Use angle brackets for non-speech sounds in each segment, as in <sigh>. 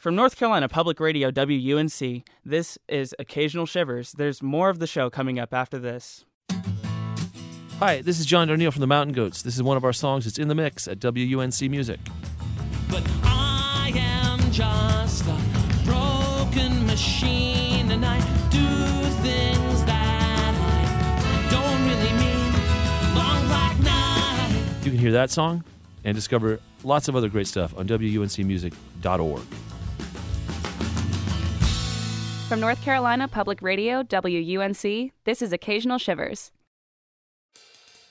From North Carolina Public Radio WUNC, this is Occasional Shivers. There's more of the show coming up after this. Hi, this is John Darnielle from the Mountain Goats. This is one of our songs. It's in the mix at WUNC Music. But I am just a broken machine and I do things that I don't really mean. Long black night. You can hear that song and discover lots of other great stuff on WUNCmusic.org. From North Carolina Public Radio, WUNC, this is Occasional Shivers.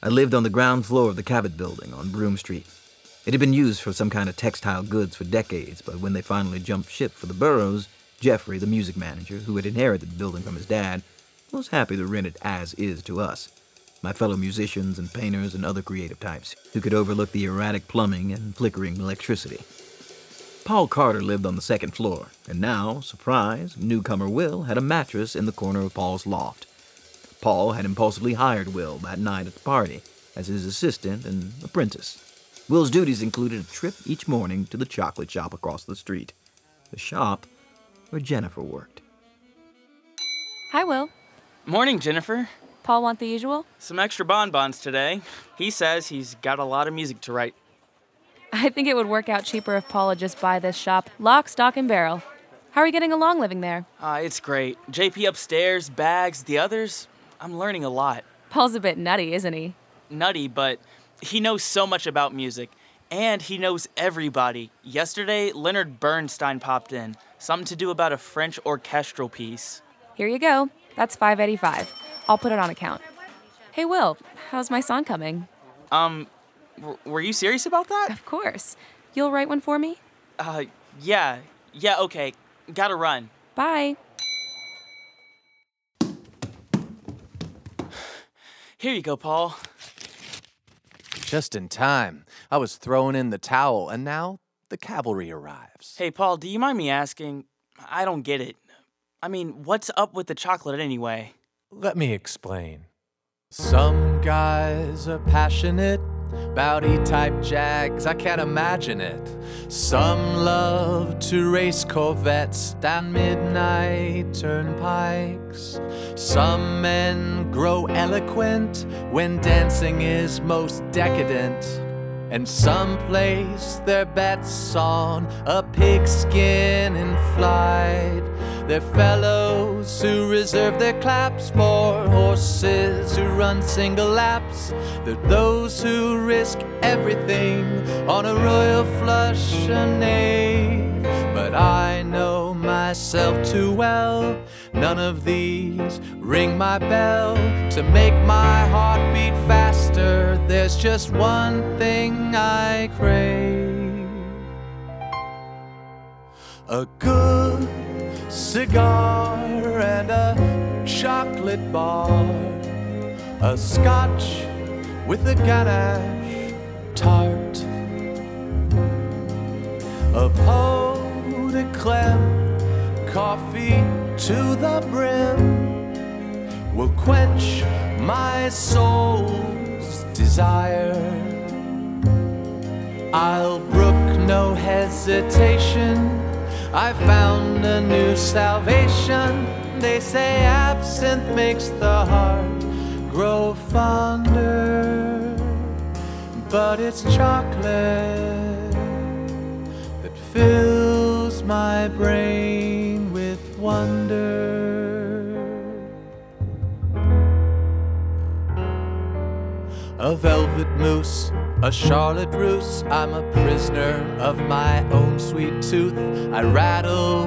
I lived on the ground floor of the Cabot building on Broome Street. It had been used for some kind of textile goods for decades, but when they finally jumped ship for the boroughs, Jeffrey, the music manager, who had inherited the building from his dad, was happy to rent it as is to us, my fellow musicians and painters and other creative types, who could overlook the erratic plumbing and flickering electricity. Paul Carter lived on the second floor, and now, surprise, newcomer Will had a mattress in the corner of Paul's loft. Paul had impulsively hired Will that night at the party as his assistant and apprentice. Will's duties included a trip each morning to the chocolate shop across the street, the shop where Jennifer worked. Hi, Will. Morning, Jennifer. Paul want the usual? Some extra bonbons today. He says he's got a lot of music to write. I think it would work out cheaper if Paula just buy this shop, lock, stock, and barrel. How are you getting along living there? Uh, it's great. JP upstairs, bags, the others. I'm learning a lot. Paul's a bit nutty, isn't he? Nutty, but he knows so much about music. And he knows everybody. Yesterday, Leonard Bernstein popped in. Something to do about a French orchestral piece. Here you go. That's 585. I'll put it on account. Hey, Will, how's my song coming? Um, w- were you serious about that? Of course. You'll write one for me? Uh, yeah. Yeah, okay. Gotta run. Bye. <sighs> Here you go, Paul. Just in time. I was throwing in the towel, and now the cavalry arrives. Hey, Paul, do you mind me asking? I don't get it. I mean, what's up with the chocolate anyway? Let me explain. Some guys are passionate about E-type Jags, I can't imagine it. Some love to race Corvettes down midnight turnpikes. Some men grow eloquent when dancing is most decadent. And some place their bets on a pigskin in flight. They're fellows who reserve their claps for horses who run single laps. They're those who risk everything on a royal flush and knave. But I know myself too well. None of these ring my bell to make my heart beat faster. There's just one thing I crave a good cigar and a chocolate bar, a scotch with a ganache tart, a pot de creme, coffee to the brim will quench my soul's desire. I'll brook no hesitation. I found a new salvation. They say absinthe makes the heart grow fonder, but it's chocolate that fills my brain with wonder. A velvet mousse, a charlotte russe. I'm a prisoner of my own sweet tooth. I rattle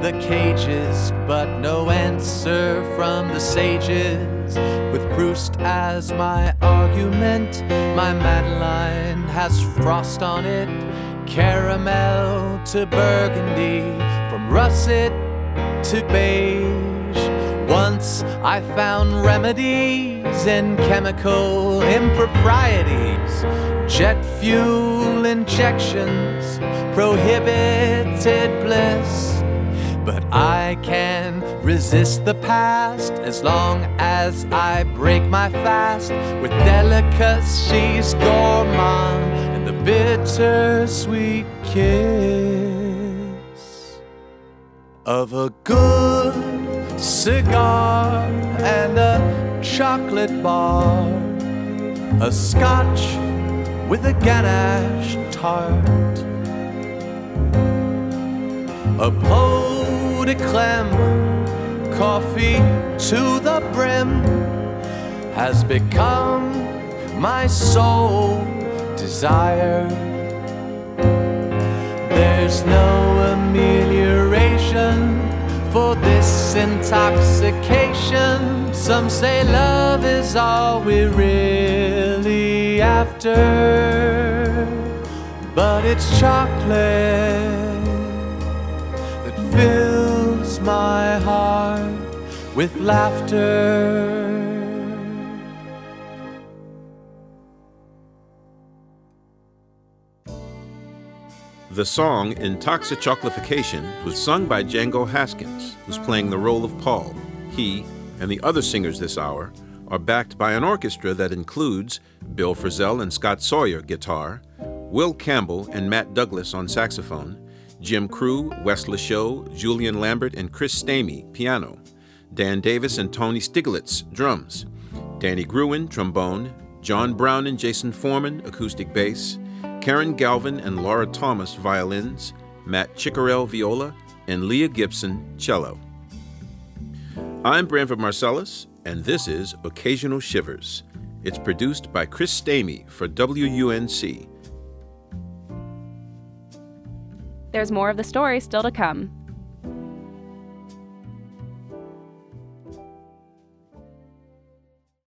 the cages, but no answer from the sages. With Proust as my argument, my Madeleine has frost on it. Caramel to burgundy, from russet to beige. Once I found remedies in chemical improprieties, jet fuel injections, prohibited bliss. But I can resist the past as long as I break my fast with delicacies gourmand and the bittersweet kiss. of a good cigar and a chocolate bar, a scotch with a ganache tart, a pot de creme, coffee to the brim has become my sole desire. There's no amelioration for this intoxication. Some say love is all we're really after, but it's chocolate that fills my heart with laughter. The song Intoxichoclification was sung by Django Haskins, who's playing the role of Paul. He and the other singers this hour are backed by an orchestra that includes Bill Frisell and Scott Sawyer guitar, Will Campbell and Matt Douglas on saxophone, Jim Crew, Wes Lachot, Julian Lambert, and Chris Stamey piano, Dan Davis and Tony Stiglitz drums, Danny Gruen trombone, John Brown and Jason Foureman acoustic bass, Karen Galvin and Laura Thomas violins, Matt Chickarell viola, and Leah Gibson cello. I'm Branford Marsalis, and this is Occasional Shivers. It's produced by Chris Stamey for WUNC. There's more of the story still to come.